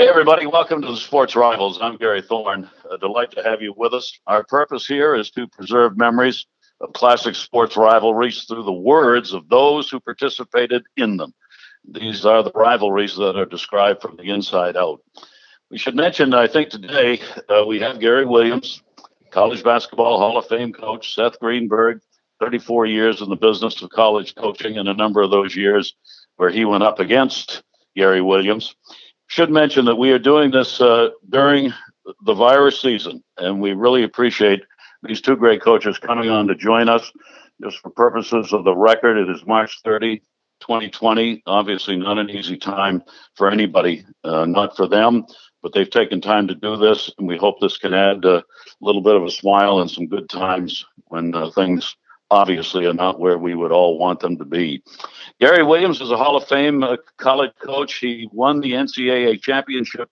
Hey, everybody, welcome to the Sports Rivals. I'm Gary Thorne. A delight to have you with us. Our purpose here is to preserve memories of classic sports rivalries through the words of those who participated in them. These are the rivalries that are described from the inside out. We should mention, I think today uh, we have Gary Williams, college basketball Hall of Fame coach, Seth Greenberg, 34 years in the business of college coaching, and a number of those years where he went up against Gary Williams should mention that we are doing this uh, during the virus season, and we really appreciate these two great coaches coming on to join us. Just for purposes of the record, it is March 30, 2020. Obviously, not an easy time for anybody, uh, not for them, but they've taken time to do this, and we hope this can add a little bit of a smile and some good times when uh, things obviously are not where we would all want them to be. Gary Williams is a Hall of Fame uh, college coach. He won the NCAA championship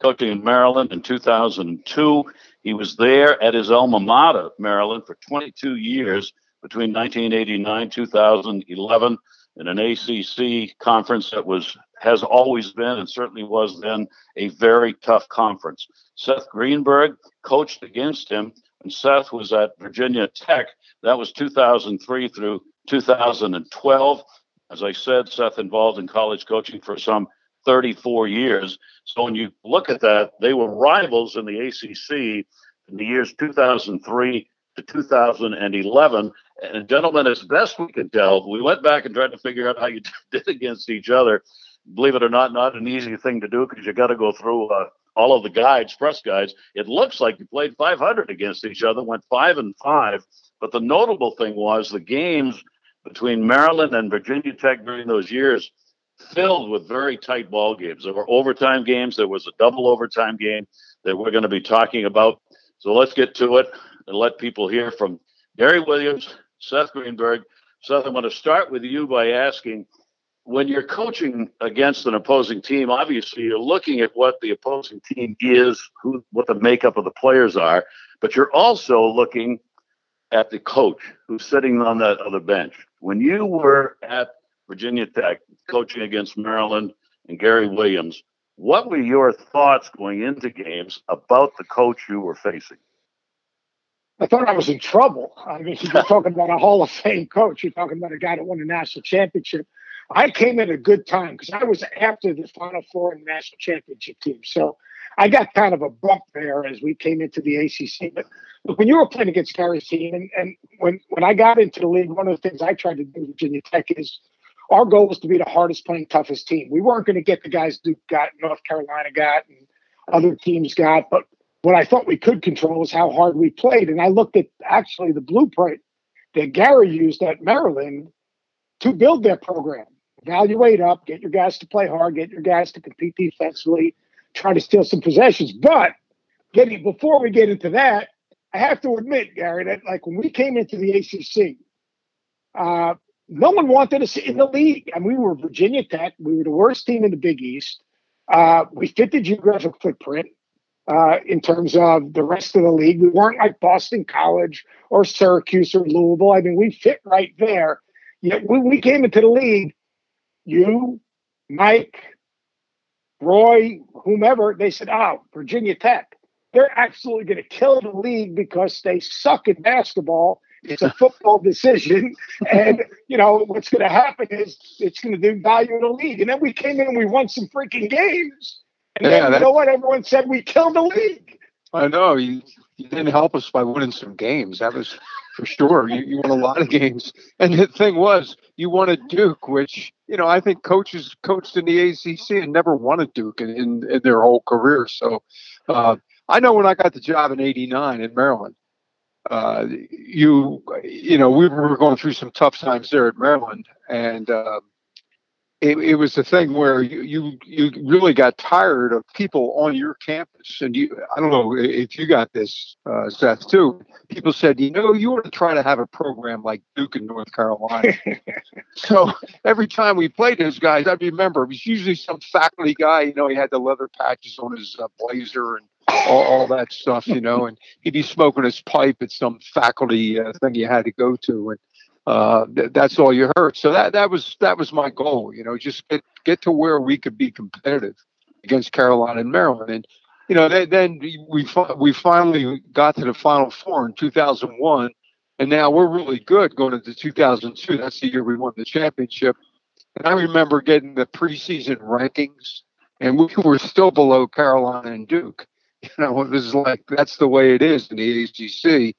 coaching in Maryland in 2002. He was there at his alma mater, Maryland, for 22 years between 1989 2011 in an ACC conference that was has always been and certainly was then a very tough conference. Seth Greenberg coached against him and Seth was at Virginia Tech. That was 2003 through 2012. As I said, Seth involved in college coaching for some 34 years. So when you look at that, they were rivals in the ACC in the years 2003 to 2011. And gentlemen, as best we could tell, we went back and tried to figure out how you did against each other. Believe it or not, not an easy thing to do because you got to go through uh, all of the guides, press guides, it looks like you played 500 against each other, went five and five. But the notable thing was the games between Maryland and Virginia Tech during those years filled with very tight ball games. There were overtime games. There was a double overtime game that we're going to be talking about. So let's get to it and let people hear from Gary Williams, Seth Greenberg. Seth, I'm going to start with you by asking when you're coaching against an opposing team, obviously you're looking at what the opposing team is, who what the makeup of the players are, but you're also looking at the coach who's sitting on that other bench. When you were at Virginia Tech coaching against Maryland and Gary Williams, what were your thoughts going into games about the coach you were facing? I thought I was in trouble. I mean, you're talking about a Hall of Fame coach. You're talking about a guy that won a national championship. I came at a good time because I was after the Final Four and national championship team. So I got kind of a bump there as we came into the ACC. But look, when you were playing against Gary's team, and, and when, when I got into the league, one of the things I tried to do Virginia Tech is our goal was to be the hardest playing, toughest team. We weren't going to get the guys Duke got, North Carolina got, and other teams got. But what I thought we could control was how hard we played. And I looked at actually the blueprint that Gary used at Maryland to build their program evaluate up, get your guys to play hard, get your guys to compete defensively, try to steal some possessions. But getting before we get into that, I have to admit, Gary, that like when we came into the ACC, uh, no one wanted us in the league. I mean, we were Virginia Tech. We were the worst team in the Big East. Uh, we fit the geographic footprint uh, in terms of the rest of the league. We weren't like Boston College or Syracuse or Louisville. I mean, we fit right there. Yet when we came into the league, you, Mike, Roy, whomever, they said, oh, Virginia Tech, they're absolutely going to kill the league because they suck at basketball. It's a football decision. And, you know, what's going to happen is it's going to devalue the league. And then we came in and we won some freaking games. And yeah, then, you know what? Everyone said we killed the league. I know. You, you didn't help us by winning some games. That was for sure. You, you won a lot of games. And the thing was, you won a Duke, which, you know, I think coaches coached in the ACC and never won a Duke in, in, in their whole career. So uh, I know when I got the job in 89 in Maryland, uh, you, you know, we were going through some tough times there at Maryland. And, uh, it, it was the thing where you, you you really got tired of people on your campus, and you I don't know if you got this, uh, Seth too. People said, you know, you ought to try to have a program like Duke in North Carolina. so every time we played those guys, I remember it was usually some faculty guy. You know, he had the leather patches on his uh, blazer and all, all, that stuff, you know, and he'd be smoking his pipe at some faculty uh, thing you had to go to, and uh, th- that's all you heard. So that that was that was my goal. You know, just get get to where we could be competitive. against Carolina and Maryland. And you know, then, then we we finally got to the Final Four in 2001, and now we're really good going into 2002. That's the year we won the championship. And I remember getting the preseason rankings, and we were still below Carolina and Duke. You know, it was like that's the way it is in the ACC.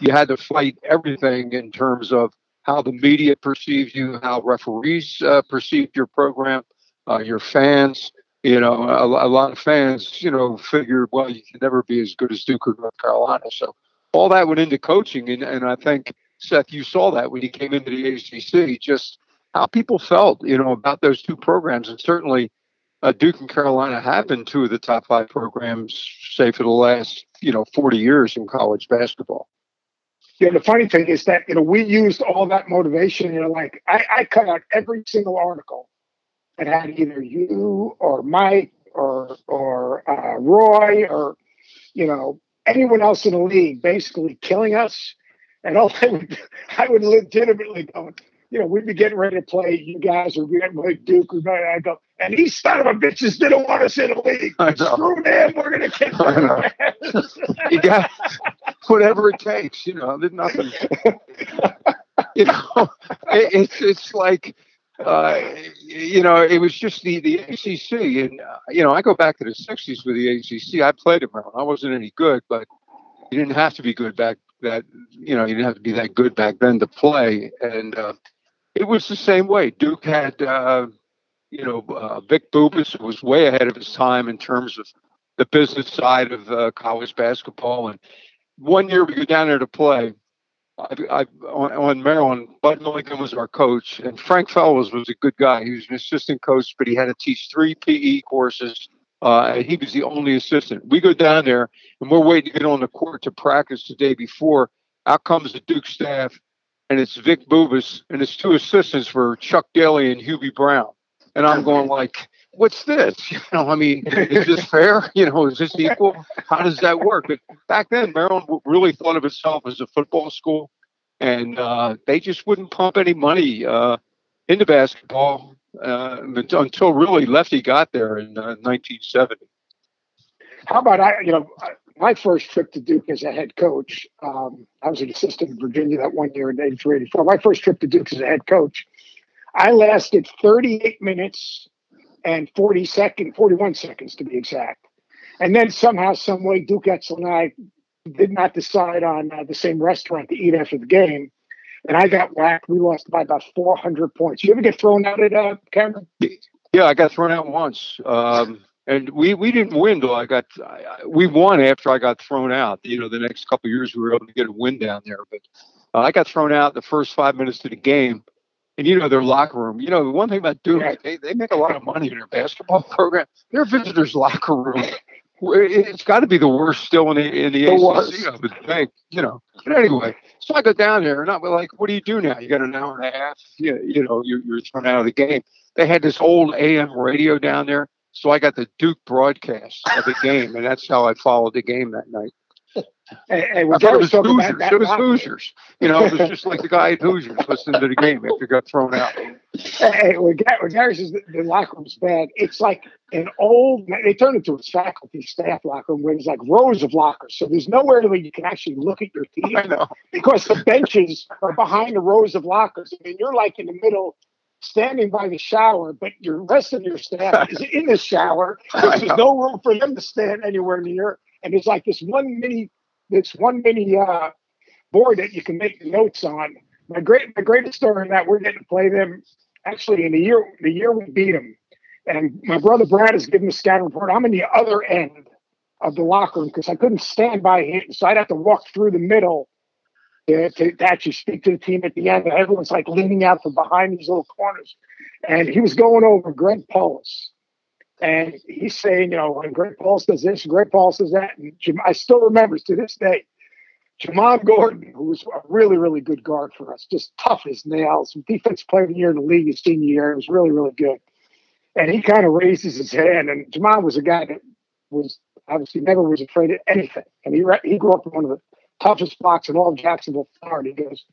You had to fight everything in terms of how the media perceived you, how referees uh, perceive your program, uh, your fans. You know, a, a, lot of fans, you know, figure, well, you can never be as good as Duke or North Carolina. So all that went into coaching, and, and I think Seth, you saw that when you came into the ACC, just how people felt, you know, about those two programs, and certainly uh, Duke and Carolina have been two of the top five programs, say for the last, you know, 40 years in college basketball. Yeah, the funny thing is that you know we used all that motivation. You know, like I, I cut out every single article that had either you or Mike or or uh, Roy or you know anyone else in the league basically killing us. And all I would, I would legitimately go, you know, we'd be getting ready to play you guys or we getting ready to Duke or I go, and these son of a bitches didn't want us in the league. Screw them, we're gonna kick them. you got whatever it takes, you know. There's nothing. you know, it, it's it's like uh, you know, it was just the, the ACC. And, uh, you know, I go back to the 60s with the ACC. I played at Maryland. I wasn't any good, but you didn't have to be good back that, you know, you didn't have to be that good back then to play. And uh, it was the same way. Duke had, uh, you know, uh, Vic Bubas was way ahead of his time in terms of the business side of uh, college basketball. And one year we go down there to play I, I on, on, Maryland, Bud Millikan was our coach, and Frank Fellows was a good guy. He was an assistant coach, but he had to teach three PE courses. Uh, and he was the only assistant. We go down there, and we're waiting to get on the court to practice the day before. Out comes the Duke staff, and it's Vic Bubas, and his two assistants were Chuck Daly and Hubie Brown. And I'm going like, what's this? You know, I mean, is this fair? You know, is this equal? How does that work? But back then, Maryland really thought of itself as a football school, and uh, they just wouldn't pump any money uh, into basketball uh, until really Lefty got there in 1970. Uh, How about I? You know, my first trip to Duke as a head coach, um, I was an assistant in Virginia that one year in 83, 84. My first trip to Duke as a head coach, I lasted 38 minutes and 40 second, 41 seconds to be exact. And then somehow, some way, Duke Edsall and I did not decide on uh, the same restaurant to eat after the game. And I got whacked. We lost by about 400 points. You ever get thrown out at uh, Cameron? Yeah, I got thrown out once. Um, and we, we didn't win though. I got I, we won after I got thrown out. You know, the next couple years we were able to get a win down there, but uh, I got thrown out the first five minutes of the game and you know their locker room. You know the one thing about Duke, yeah. they, they make a lot of money in their basketball program. Their visitors' locker room, it's got to be the worst still in the in the, the ACC. Worst. I would think. You know. But anyway, so I go down there and I'm like, "What do you do now? You got an hour and a half. You, you know, you're, you're thrown out of the game." They had this old AM radio down there, so I got the Duke broadcast of the game, and that's how I followed the game that night. Hey, I thought it was Hoosiers. It was Hoosiers. You know, it was just like the guy at Hoosiers listening to the game after he got thrown out. Hey, when, Gary says the, the locker room's bad, it's like an old. They turned it into a faculty staff locker room where there's like rows of lockers. So there's nowhere where you can actually look at your team because the benches are behind the rows of lockers. I mean, you're like in the middle standing by the shower, but your rest of your staff is in the shower there's no room for them to stand anywhere near. And there's like this one mini this one mini uh, board that you can make notes on. My great my greatest story in that we're getting to play them actually in the year the year we beat them. And my brother Brad is giving the scout report. I'm in the other end of the locker room because I couldn't stand by him. So I'd have to walk through the middle to, to, to, actually speak to the team at the end. And everyone's like leaning out from behind these little corners. And he was going over Greg Paulus. And he's saying, you know, when Greg Paulus this, Greg Paulus that. And Jim, I still remember to this day, Jamon Gordon, who was a really, really good guard for us, just tough as nails. Defense player of the year in the league his senior year. It was really, really good. And he kind of raises his hand. And Jamon was a guy that was obviously never was afraid of anything. And he he grew up in one of the toughest blocks in all of Jacksonville, Florida. He goes,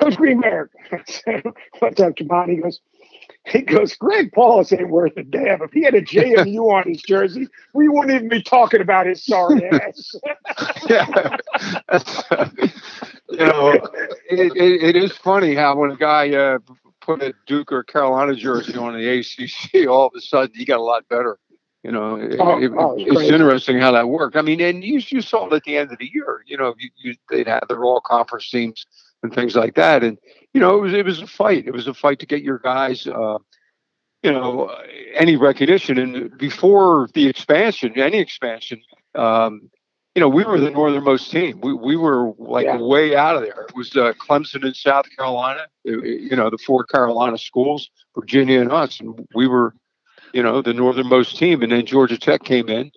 Coach Greenberg. What's up, uh, Jamon? He goes, He goes, Greg Paulus ain't worth a damn. If he had a JMU on his jersey, we wouldn't even be talking about his sorry ass. yeah. you know, it, it, it is funny how when a guy uh, put a Duke or Carolina jersey on the ACC, all of a sudden he got a lot better. You know, Oh, it- oh, it's it's crazy. interesting how that worked. I mean, and you, you saw it at the end of the year. You know, you, you, they'd have their all conference teams and things like that, and you know, it was it was a fight. It was a fight to get your guys, uh, you know, any recognition. And before the expansion, any expansion, um, you know, we were the northernmost team. We we were like Yeah. way out of there. It was uh, Clemson in South Carolina. it- it- you know, the four Carolina schools, Virginia and us, and we were, you know, the northernmost team. And then Georgia Tech came in,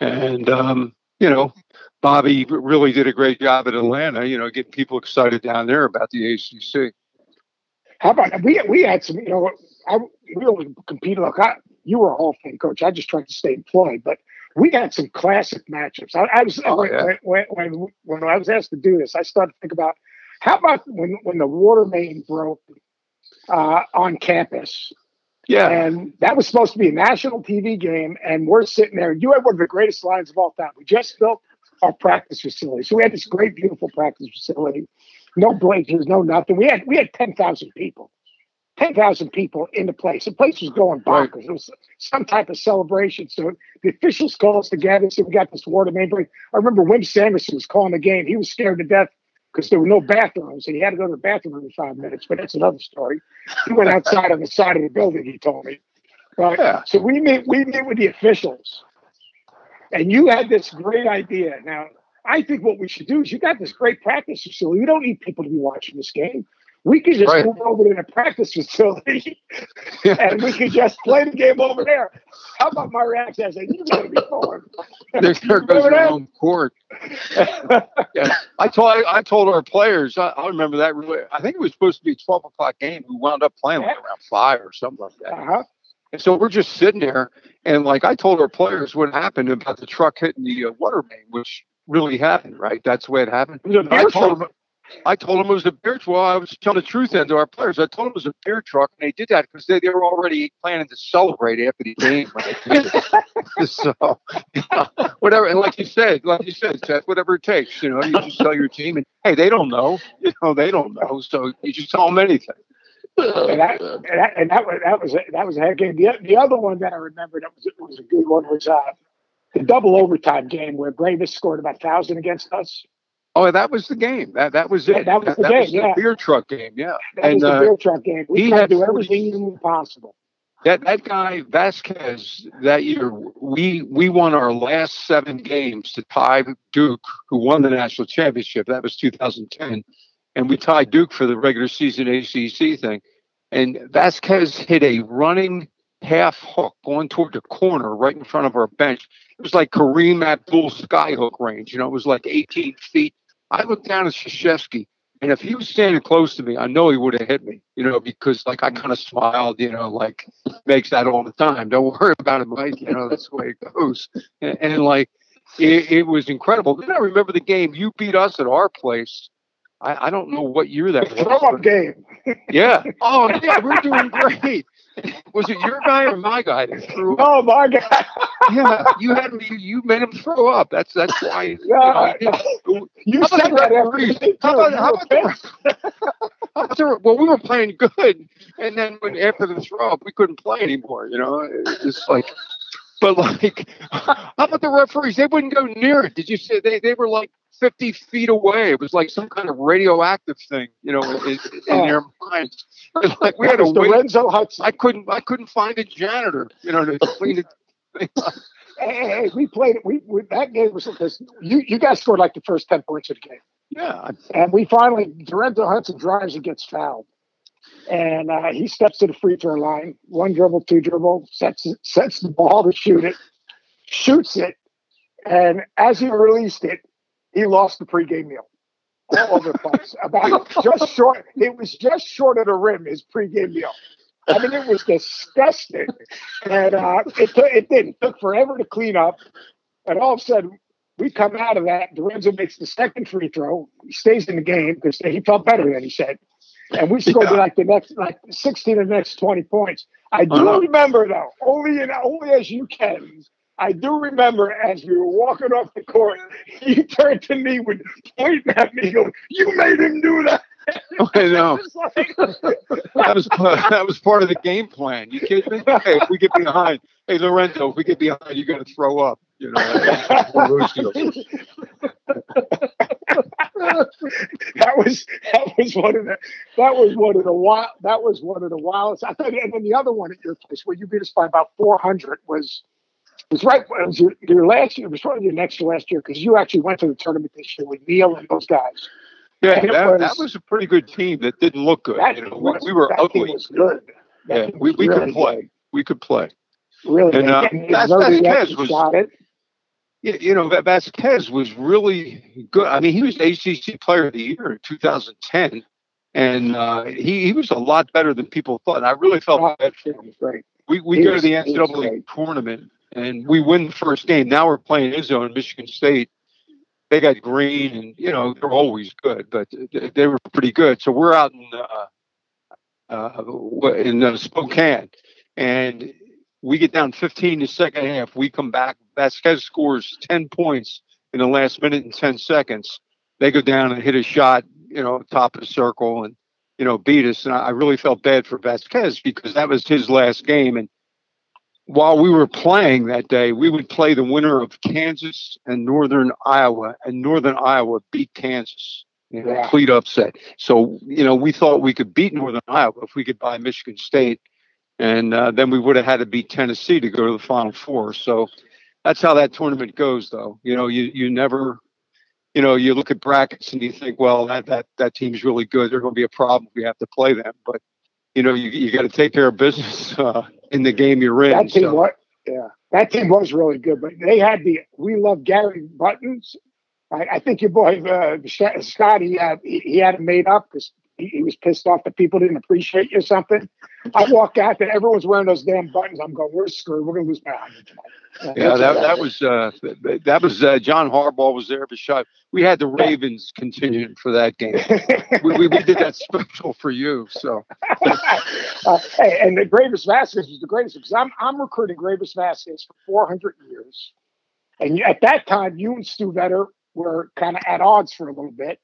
and um, you know, Bobby really did a great job at Atlanta. You know, getting people excited down there about the ACC. How about we we had some, you know, I we only competed. Look, I, you were a Hall of Fame coach. I just tried to stay employed, but we had some classic matchups. I, I was Oh, when, yeah. when, when when I was asked to do this, I started to think about how about when when the water main broke uh, on campus, Yeah, and that was supposed to be a national TV game, and we're sitting there. You had one of the greatest lines of all time. We just built our practice facility, so we had this great, beautiful practice facility. No bleachers, no nothing. We had we had ten thousand people, ten thousand people in the place. The place was going Right. bonkers. It was some type of celebration. So the officials called us together. So we got this water main break. I remember Wimp Sanderson was calling the game. He was scared to death because there were no bathrooms, and he had to go to the bathroom every five minutes. But that's another story. He went outside on the side of the building. He told me. Right. Yeah. So we meet we meet with the officials, and you had this great idea. Now I think what we should do is you got this great practice facility. We don't need people to be watching this game. We could just Right. move over to the practice facility and we could just play the game over there. How about my reaction? I said, you gotta be fun. there, there goes your home court. Yeah, I told I told our players. I, I remember that. Really, I think it was supposed to be a twelve o'clock game. We wound up playing like around five or something like that. uh-huh. And so we're just sitting there, and like I told our players what happened about the truck hitting the uh, water main, which really happened, right? That's the way it happened. It I told them, I told them it was a beer truck. Well, I was telling the truth then to our players. I told them it was a beer truck, and they did that because they, they were already planning to celebrate after the game. when they did it. so, know, whatever. And like you said, like you said, Seth, whatever it takes. You know, you just tell your team, and hey, they don't know. You know, they don't know. So you just tell them anything. And that, and that, and that was that was a, that was a heck game. The, the other one that I remember that was was a good one was uh, the double overtime game where Greivis scored about a thousand against us. Oh, that was the game. That that was it. Yeah, that was the game, yeah. beer truck game. Yeah. That And, was the uh, beer truck game. We he had to do everything possible. That that guy Vasquez that year, we we won our last seven games to tie Duke, who won the national championship. That was 2010, and we tied Duke for the regular season ACC thing. And Vasquez hit a running half hook going toward the corner right in front of our bench. It was like Kareem Abdul skyhook range. You know, it was like 18 feet. I looked down at Krzyzewski, and if he was standing close to me, I know he would have hit me. You know, because like I kind of smiled. You know, like makes that all the time. Don't worry about it, Mike. You know, that's the way it goes. And, and like, it, it was incredible. Then I remember the game you beat us at our place. I, I don't know what year that Throw up was. game. Yeah. Oh, yeah, we're doing great. Was it your guy or my guy that threw up? Oh my guy. Yeah, you had me. You made him throw up. That's that's why. you Yeah. know, You How about said that the How about, You how about the, how about the, well, we were playing good, and then when after the throw up, we couldn't play anymore. You know, it's like, but like, how about the referees? They wouldn't go near it. Did you see? They they were like fifty feet away. It was like some kind of radioactive thing. You know, in, in Oh. their minds. Like we had was. Dorenzo Hudson. I couldn't. I couldn't find a janitor. You know, to clean it. Hey, hey, we played it. We, we that game was because you you guys scored like the first ten points of the game. Yeah, And we finally, Dorenzo Hudson drives and gets fouled. And uh, he steps to the free throw line, one dribble, two dribble, sets sets the ball to shoot it, shoots it, and as he released it, he lost the pregame meal all over the place. About just short, it was just short of the rim. His pregame meal. I mean, it was disgusting, and uh, it took, it didn't it took forever to clean up. And all of a sudden, we come out of that. Dorenzo makes the second free throw. He stays in the game because he felt better than he said. and we scored Yeah. like the next like 16 of the next 20 points. I do Uh-huh. remember though, only in only as you can. I do remember as we were walking off the court, you turned to me with pointing at me, going, "You made him do that." I know. Like- That was that was part of the game plan. You kidding me? Hey, if we get behind, hey Dorenzo, if we get behind, you got to throw up. You know, that's one of those deals. that was that was one of the that was one of the wild that was one of the wildest. I thought, and then the other one at your place where you beat us by about four hundred was was right. It was your, your last year. It was probably your next to last year because you actually went to the tournament this year with Neil and those guys. Yeah, that, was- that was a pretty good team that didn't look good. You know, we, was- we were that team ugly. was good. That Yeah, we, we really could play. good. We could play. Really, And, uh, And that's- Verdi that's actually was- it. You, know, Va- Vasquez was really good. I mean, he was ACC Player of the Year in 2010, and uh, he he was a lot better than people thought. And I really felt Oh, bad. it was great. We we He go was- to the NCAA tournament and we win the first game. Now we're playing Izzo in Michigan State. They got Green, and you know they're always good, but they- were pretty good. So we're out in uh, uh, in uh, Spokane, and we get down 15 in the second half. We come back. Vasquez scores 10 points in the last minute and 10 seconds. They go down and hit a shot, you know, top of the circle, and you know beat us. And I really felt bad for Vasquez because that was his last game, and while we were playing that day, we would play the winner of Kansas and Northern Iowa, and Northern Iowa beat Kansas. Know, Yeah. complete upset. So, you know, we thought we could beat Northern Iowa if we could buy Michigan State, and uh, then we would have had to beat Tennessee to go to the Final Four. So that's how that tournament goes, though. You know, you you never, you know, you look at brackets and you think, well, that that that team's really good. They're going to be a problem if we have to play them, but you know, you you got to take care of business uh, in the game you're in. That team so- was yeah, that team was really good. But they had the we love Gary Buttons. I, I think your boy uh, Sh- Scott he had he, he had it made up because he, was pissed off that people didn't appreciate you or something. I walk out there, everyone's wearing those damn buttons. I'm going, we're screwed. We're gonna lose by 100 tonight. Yeah, that, that was uh, that was uh, John Harbaugh was there. Bashad. We had the Ravens contingent for that game. We, we, we did that special for you. So uh, hey, and the Greivis Vasquez was the greatest because I'm I'm recruiting Greivis Vasquez for 400 years, and at that time you and Stu Vetter were kind of at odds for a little bit,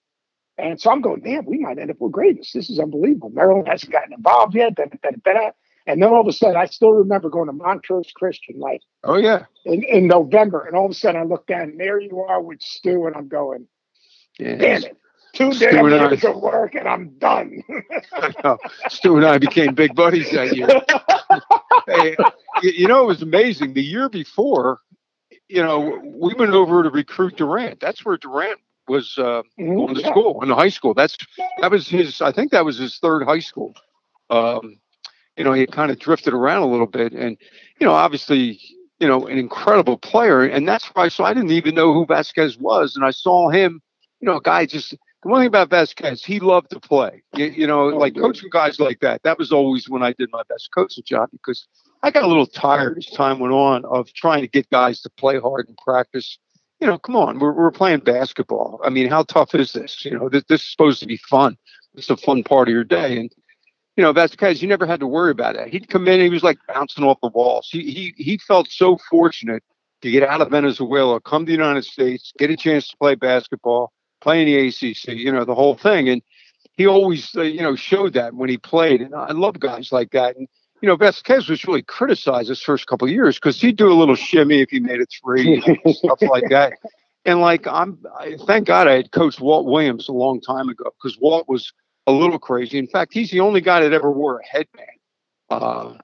and so I'm going, damn, we might end up with Greivis. This is unbelievable. Maryland hasn't gotten involved yet. Da, da, da. And then all of a sudden, I still remember going to Montrose Christian like oh yeah, in, in November, and all of a sudden I look down, and there you are with Stu, and I'm going, yeah. damn it, two Stu damn and I- of work, and I'm done. I know. Stu and I became big buddies that year. Hey, you know, it was amazing. The year before, you know, we went over to recruit Durant. That's where Durant was uh, going to Yeah. school in the high school. That's that was his. I think that was his third high school. Um, you know, he kind of drifted around a little bit, and you know, obviously, you know, an incredible player, and that's why. So I didn't even know who Vasquez was, and I saw him. You know, a guy just. The one thing about Vasquez, he loved to play. You, you know, Oh, like coaching guys like that. That was always when I did my best coaching job because I got a little tired as time went on of trying to get guys to play hard and practice. You know, come on, we're, we're playing basketball. I mean, how tough is this? You know, this, this is supposed to be fun. It's a fun part of your day. And, you know, that's because you never had to worry about it. He'd come in, he was like bouncing off the walls. He, he, he felt so fortunate to get out of Venezuela, come to the United States, get a chance to play basketball, play in the ACC, you know, the whole thing. And he always, uh, you know, showed that when he played. And I love guys like that. And, you know, Vasquez was really criticized his first couple of years because he'd do a little shimmy if he made a three, stuff like that. And like I'm, I, thank God I had coached Walt Williams a long time ago because Walt was a little crazy. In fact, he's the only guy that ever wore a headband uh,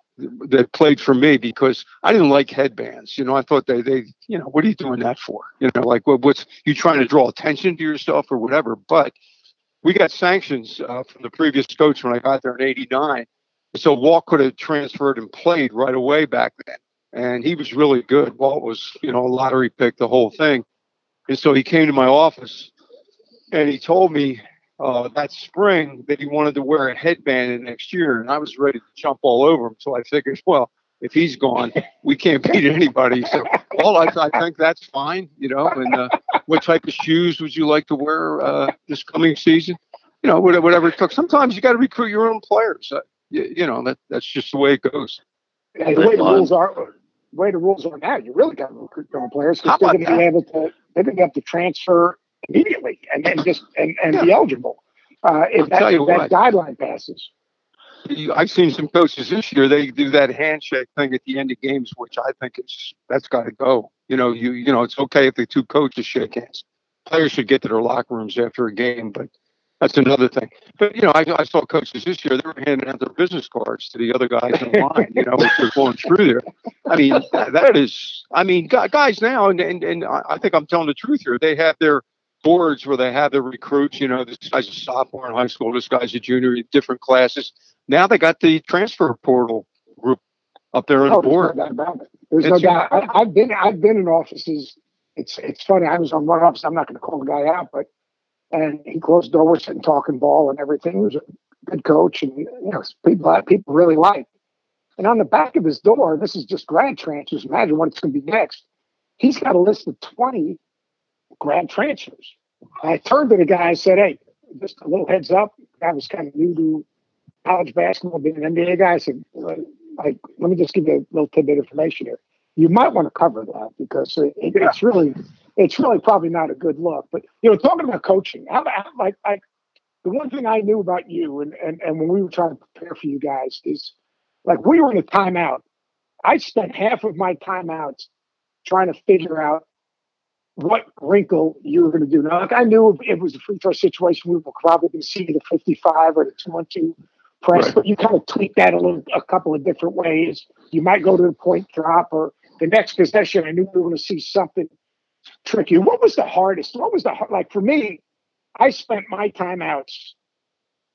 that played for me because I didn't like headbands. You know, I thought they, they, you know, what are you doing that for? You know, like what, what's you trying to draw attention to yourself or whatever? But we got sanctions uh, from the previous coach when I got there in '89 so Walt could have transferred and played right away back then. And he was really good. Walt was, you know, a lottery pick, the whole thing. And so he came to my office and he told me uh, that spring that he wanted to wear a headband the next year. And I was ready to jump all over him. So I figured, well, if he's gone, we can't beat anybody. So, well, I, I think that's fine, you know. And uh, what type of shoes would you like to wear uh, this coming season? you know, whatever it took. Sometimes you got to recruit your own players. You, you, know, that that's just the way it goes. the way the rules are, the way the rules are now, you really got to recruit your own players because they're going to be able to, they're going to have to transfer immediately and then just and, and yeah. be eligible uh, if that, if that guideline passes. I've seen some coaches this year. They do that handshake thing at the end of games, which I think is that's got to go. You know, you you know, it's okay if the two coaches shake hands. Players should get to their locker rooms after a game, but that's another thing. But you know, I, I saw coaches this year; they were handing out their business cards to the other guys in line. You know, as they're going through there. I mean, that is. I mean, guys now, and and, and I think I'm telling the truth here. They have their boards where they have their recruits. You know, this guy's a sophomore in high school, this guy's a junior in different classes. Now they got the transfer portal group up there on oh, the board. There's no doubt about it. There's no doubt. I, have been I've been in offices. It's it's funny. I was on one office. I'm not going to call the guy out, but and he closed the door. We're sitting talking ball and everything. He was a good coach, and you know people people really liked. And on the back of his door, this is just grad transfers. Imagine what it's going to be next. He's got a list of 20 grad transfers. I turned to the guy and said, Hey, just a little heads up. I was kind of new to college basketball, being an NBA guy. I said, like, let me just give you a little tidbit of information here. You might want to cover that because it, it's really, it's really probably not a good look. But you know, talking about coaching, how, how, like, like the one thing I knew about you, and, and and when we were trying to prepare for you guys, is like we were in a timeout. I spent half of my timeouts trying to figure out what wrinkle you were going to do. Now, like I knew it was a free throw situation, we were probably going to see the 55 or the 2 1 2 press, right. but you kind of tweak that a little, a couple of different ways. You might go to the point drop or the next possession. I knew we were going to see something tricky. What was the hardest? What was the like for me? I spent my timeouts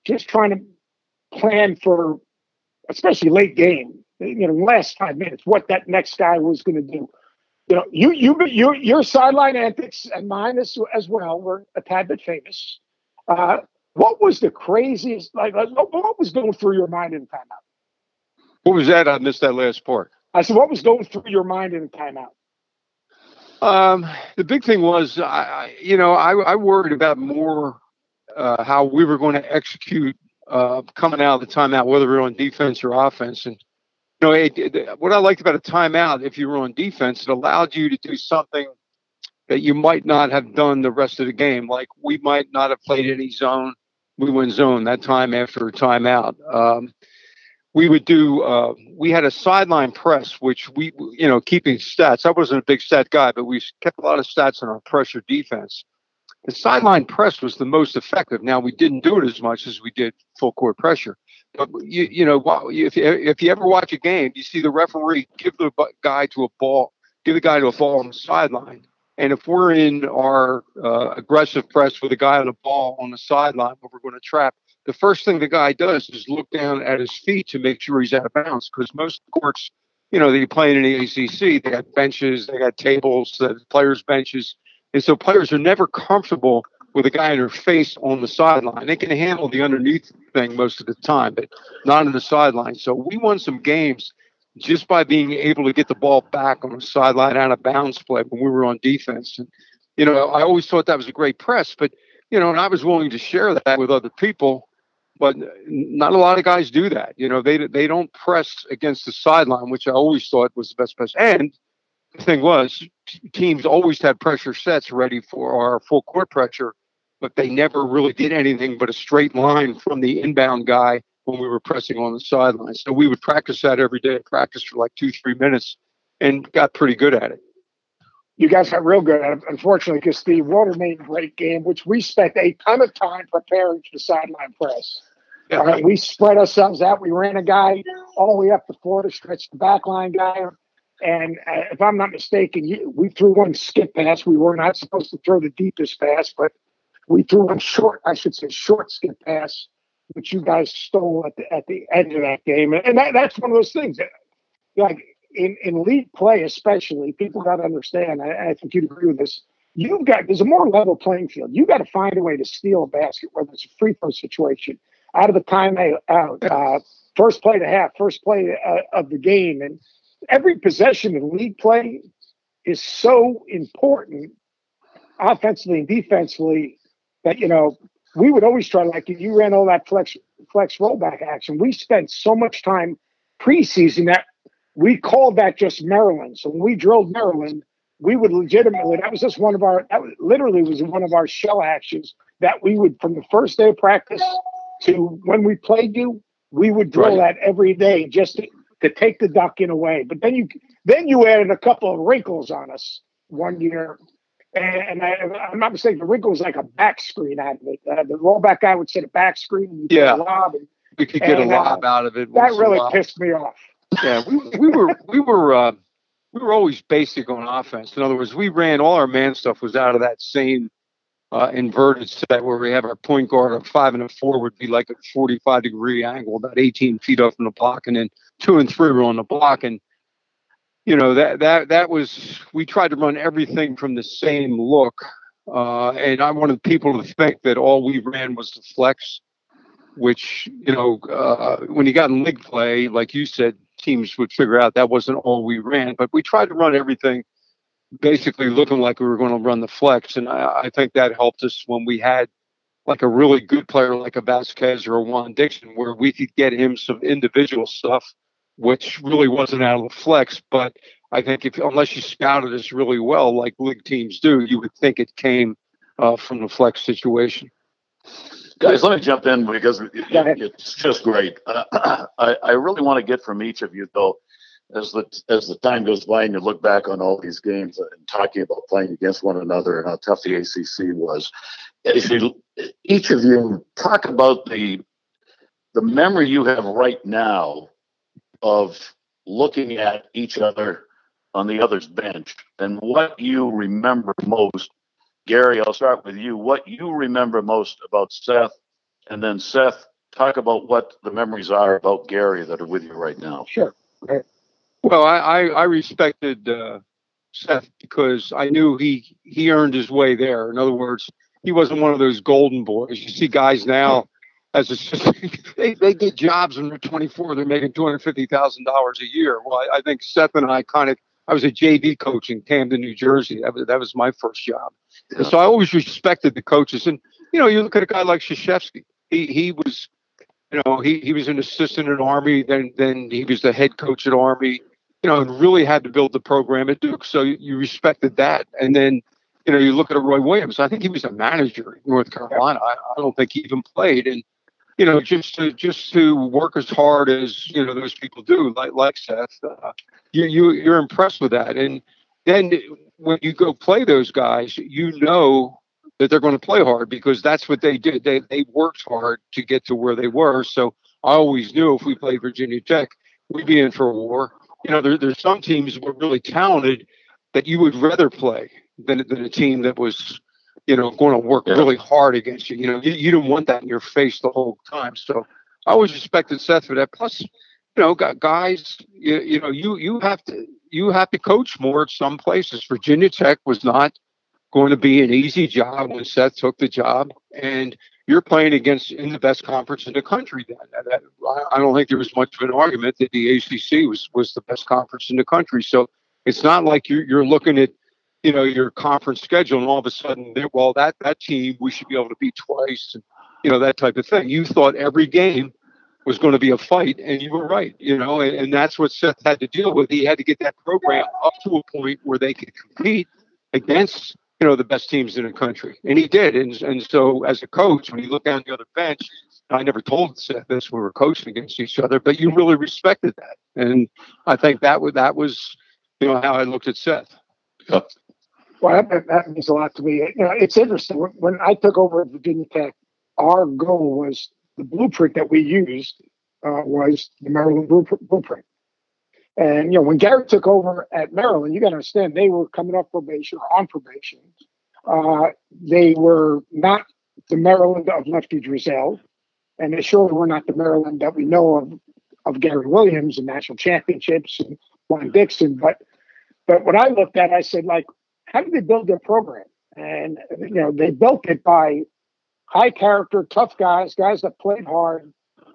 just trying to plan for, especially late game. You know, last five minutes, what that next guy was going to do you know, you you your your sideline antics and mine as, as well were a tad bit famous. Uh, what was the craziest? Like, like what, what, was going through your mind in timeout? What was that? I missed that last part. I said, what was going through your mind in timeout? Um, the big thing was, I, you know, I, I worried about more uh, how we were going to execute uh, coming out of the timeout, whether we are on defense or offense, and you know, it, it, what I liked about a timeout, if you were on defense, it allowed you to do something that you might not have done the rest of the game. Like we might not have played any zone. We went zone that time after a timeout. Um, we would do. Uh, we had a sideline press, which we, you know, keeping stats. I wasn't a big stat guy, but we kept a lot of stats on our pressure defense. The sideline press was the most effective. Now we didn't do it as much as we did full court pressure But you, you know, if if you ever watch a game, you see the referee give the guy to a ball, give the guy to a ball on the sideline. And if we're in our uh, aggressive press with a guy on the ball on the sideline, we're going to trap, the first thing the guy does is look down at his feet to make sure he's out of bounds. Because most courts, you know, they play in the ACC, they got benches, they got tables, the players' benches, and so players are never comfortable with a guy in her face on the sideline. They can handle the underneath thing most of the time, but not on the sideline. So we won some games just by being able to get the ball back on the sideline out of bounds play when we were on defense. And, you know, I always thought that was a great press, but, you know, and I was willing to share that with other people. But not a lot of guys do that. You know, they they don't press against the sideline, which I always thought was the best press. And the thing was, teams always had pressure sets ready for our full court pressure but they never really did anything but a straight line from the inbound guy when we were pressing on the sideline. So we would practice that every day, practice for like two, three minutes, and got pretty good at it. You guys got real good at it, unfortunately, because Steve Water made a great game, which we spent a ton of time preparing for the sideline press. All right, we spread ourselves out. We ran a guy all the way up the floor to stretch the back line guy. And uh, if I'm not mistaken, you, we threw one skip pass. We were not supposed to throw the deepest pass, but we threw one short, I should say, short skip pass, which you guys stole at the at the end of that game, and that, that's one of those things. Like in in league play, especially, people got to understand. I, I think you'd agree with this. You've got there's a more level playing field. You've got to find a way to steal a basket, whether it's a free throw situation, out of the time out, uh, first play to half, first play uh, of the game, and every possession in league play is so important offensively and defensively that you know we would always try like you ran all that flex flex rollback action. We spent so much time preseason that we called that just Maryland. So when we drilled Maryland, we would legitimately that was just one of our that was, literally was one of our shell actions that we would from the first day of practice to when we played you, we would drill right. that every day just to, to take the duck in away. But then you then you added a couple of wrinkles on us one year. And, and I, am not mistaken, the wrinkle was like a back screen out of it. Uh, the rollback guy would set a back screen and yeah. lob. And, we could get and, a lob uh, out of it. That really pissed me off. Yeah, we, we were we were uh, we were always basic on offense. In other words, we ran all our man stuff was out of that same uh, inverted set where we have our point guard a five and a four would be like a 45 degree angle, about 18 feet up from the block, and then two and three were on the block. And you know that that that was we tried to run everything from the same look. Uh, and I wanted people to think that all we ran was the flex, which you know uh, when you got in league play, like you said, teams would figure out that wasn't all we ran. But we tried to run everything basically looking like we were going to run the flex. And I, I, think that helped us when we had like a really good player like a Vasquez or a Juan Dixon, where we could get him some individual stuff, which really wasn't out of the flex. But I think if unless you scouted us really well, like league teams do, you would think it came uh, from the flex situation. Guys, let me jump in because it, it's just great. Uh, I, I really want to get from each of you, though, as the as the time goes by and you look back on all these games and talking about playing against one another and how tough the ACC was, if you each of you talk about the the memory you have right now of looking at each other on the other's bench and what you remember most. Gary, I'll start with you. What you remember most about Seth, and then Seth, talk about what the memories are about Gary that are with you right now. Sure. Well, I, I, I respected uh, Seth because I knew he he earned his way there. In other words, he wasn't one of those golden boys. You see guys now as a they, they get jobs when they're 24, they're making $250,000 a year. Well, I, I, think Seth and I kind of I was a JV coach in Camden, New Jersey. That was, that was my first job. Yeah. So I always respected the coaches. And you know, you look at a guy like Krzyzewski. He he was you know, he, he was an assistant at Army, then then he was the head coach at Army, you know, and really had to build the program at Duke. So you, you respected that. And then, you know, you look at a Roy Williams. I think he was a manager in North Carolina. I, I don't think he even played. And you know, just to just to work as hard as you know those people do, like like Seth, uh, you you you're impressed with that. And then when you go play those guys, you know that they're going to play hard because that's what they did. They they worked hard to get to where they were. So I always knew if we played Virginia Tech, we'd be in for a war. You know, there, there's some teams that were really talented that you would rather play than than a team that was, you know, going to work yeah. really hard against you. You know, you, you didn't want that in your face the whole time. So I always respected Seth for that. Plus, you know, guys, you, you know, you you have to you have to coach more at some places. Virginia Tech was not going to be an easy job when Seth took the job. And you're playing against in the best conference in the country. Then that, I don't think there was much of an argument that the ACC was was the best conference in the country. So it's not like you're you're looking at you know your conference schedule and all of a sudden well that that team we should be able to beat twice and you know that type of thing. You thought every game was going to be a fight, and you were right. You know, and, and that's what Seth had to deal with. He had to get that program up to a point where they could compete against you know, the best teams in the country. And he did. And, and so as a coach, when you look down the other bench, I never told Seth this we were coaching against each other, but you really respected that. And I think that was, that was, you know, how I looked at Seth. Well, that, that means a lot to me. You know, it's interesting. When I took over at Virginia Tech, our goal was the blueprint that we used uh, was the Maryland blueprint. And you know, when Gary took over at Maryland, you got to understand they were coming off probation or on probation. Uh, they were not the Maryland of Lefty Driesell, and they surely were not the Maryland that we know of of Gary Williams and national championships and Juan Dixon. But but when I looked at, I said, like, how did they build their program? And you know, they built it by high character, tough guys, guys that played hard,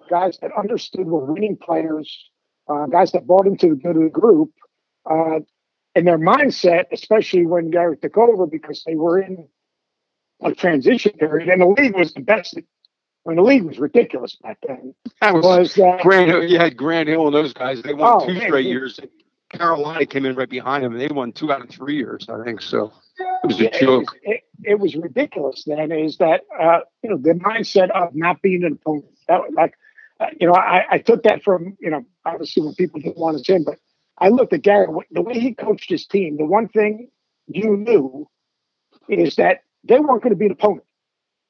guys that understood were winning players uh, guys that bought into the good of the group, uh, and their mindset, especially when Gary took over, because they were in a transition period, and the league was the best. When the league was ridiculous back then. That was, Was uh. You had Grant Hill and those guys. They won Oh, two man, straight yeah. years. Carolina came in right behind them, and they won two out of three years, I think. So it was a it joke. was, it, it was ridiculous then is that uh, you know the mindset of not being an opponent that was like uh, you know I, I took that from you know obviously when people didn't want us in but i looked at gary the way he coached his team the one thing you knew is that they weren't going to be an opponent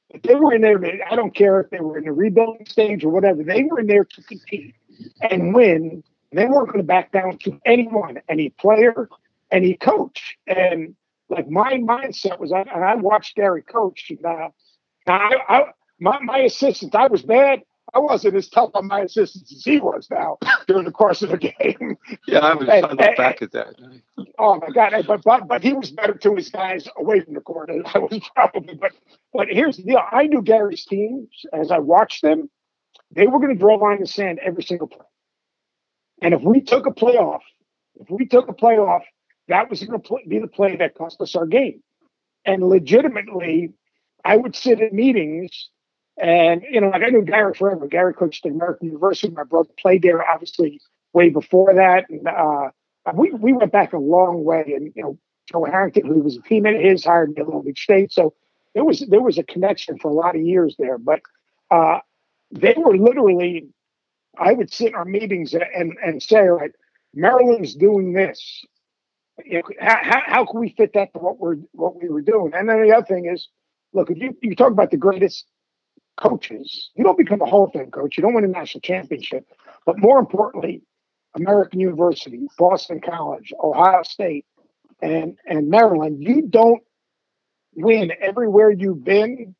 if they were in there i don't care if they were in the rebuilding stage or whatever they were in there to compete and win they weren't going to back down to anyone any player any coach and like my mindset was, and I watched Gary coach. And, uh, I, I, my my assistants, I was bad. I wasn't as tough on my assistants as he was now during the course of the game. Yeah, I was. Hey, I look back at that. Oh my God! But but but he was better to his guys away from the court than I was probably. But but here's the deal: I knew Gary's teams as I watched them. They were going to draw a line in the sand every single play. And if we took a playoff, if we took a playoff, that was going to be the play that cost us our game. And legitimately, I would sit in meetings and, you know, like I knew Gary forever. Gary coached at American University. My brother played there, obviously, way before that. And uh, we, we went back a long way. And, you know, Joe Harrington, who was a teammate of his, hired me at Long Beach State. So there was there was a connection for a lot of years there. But uh, they were literally, I would sit in our meetings and, and say, right, Maryland's doing this you know, how, how can we fit that to what we're what we were doing? And then the other thing is, look, if you, you talk about the greatest coaches, you don't become a Hall of Fame coach, you don't win a national championship, but more importantly, American University, Boston College, Ohio State, and and Maryland, you don't win everywhere you've been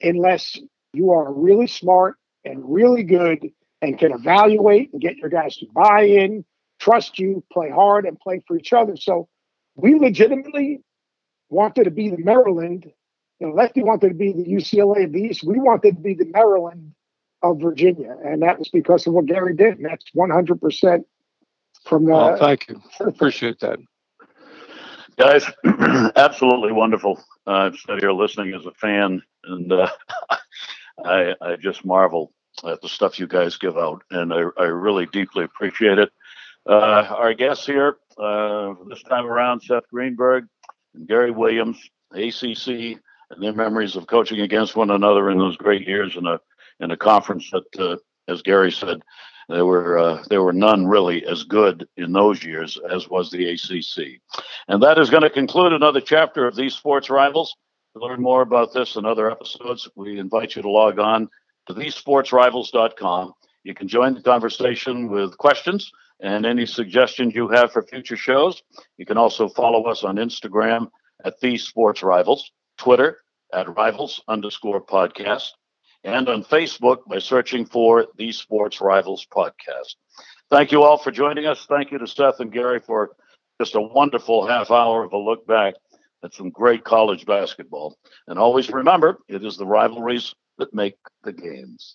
unless you are really smart and really good and can evaluate and get your guys to buy in trust you, play hard, and play for each other. So we legitimately wanted to be the Maryland. You know, Lefty wanted to be the UCLA of the East. We wanted to be the Maryland of Virginia, and that was because of what Gary did. And that's one hundred percent from the. Oh, thank you. Appreciate that. Guys, absolutely wonderful. Uh, I'm sitting here listening as a fan, and uh, I, I just marvel at the stuff you guys give out, and I, I really deeply appreciate it. Uh, our guests here uh, this time around, Seth Greenberg and Gary Williams, ACC, their memories of coaching against one another in those great years in a in a conference that, uh, as Gary said, there were uh, there were none really as good in those years as was the ACC. And that is going to conclude another chapter of these sports rivals. To learn more about this and other episodes, we invite you to log on to thesportsrivals.com. You can join the conversation with questions and any suggestions you have for future shows. You can also follow us on Instagram at the Sports Rivals, Twitter at Rivals underscore podcast, and on Facebook by searching for the Sports Rivals podcast. Thank you all for joining us. Thank you to Seth and Gary for just a wonderful half hour of a look back at some great college basketball. And always remember, it is the rivalries that make the games.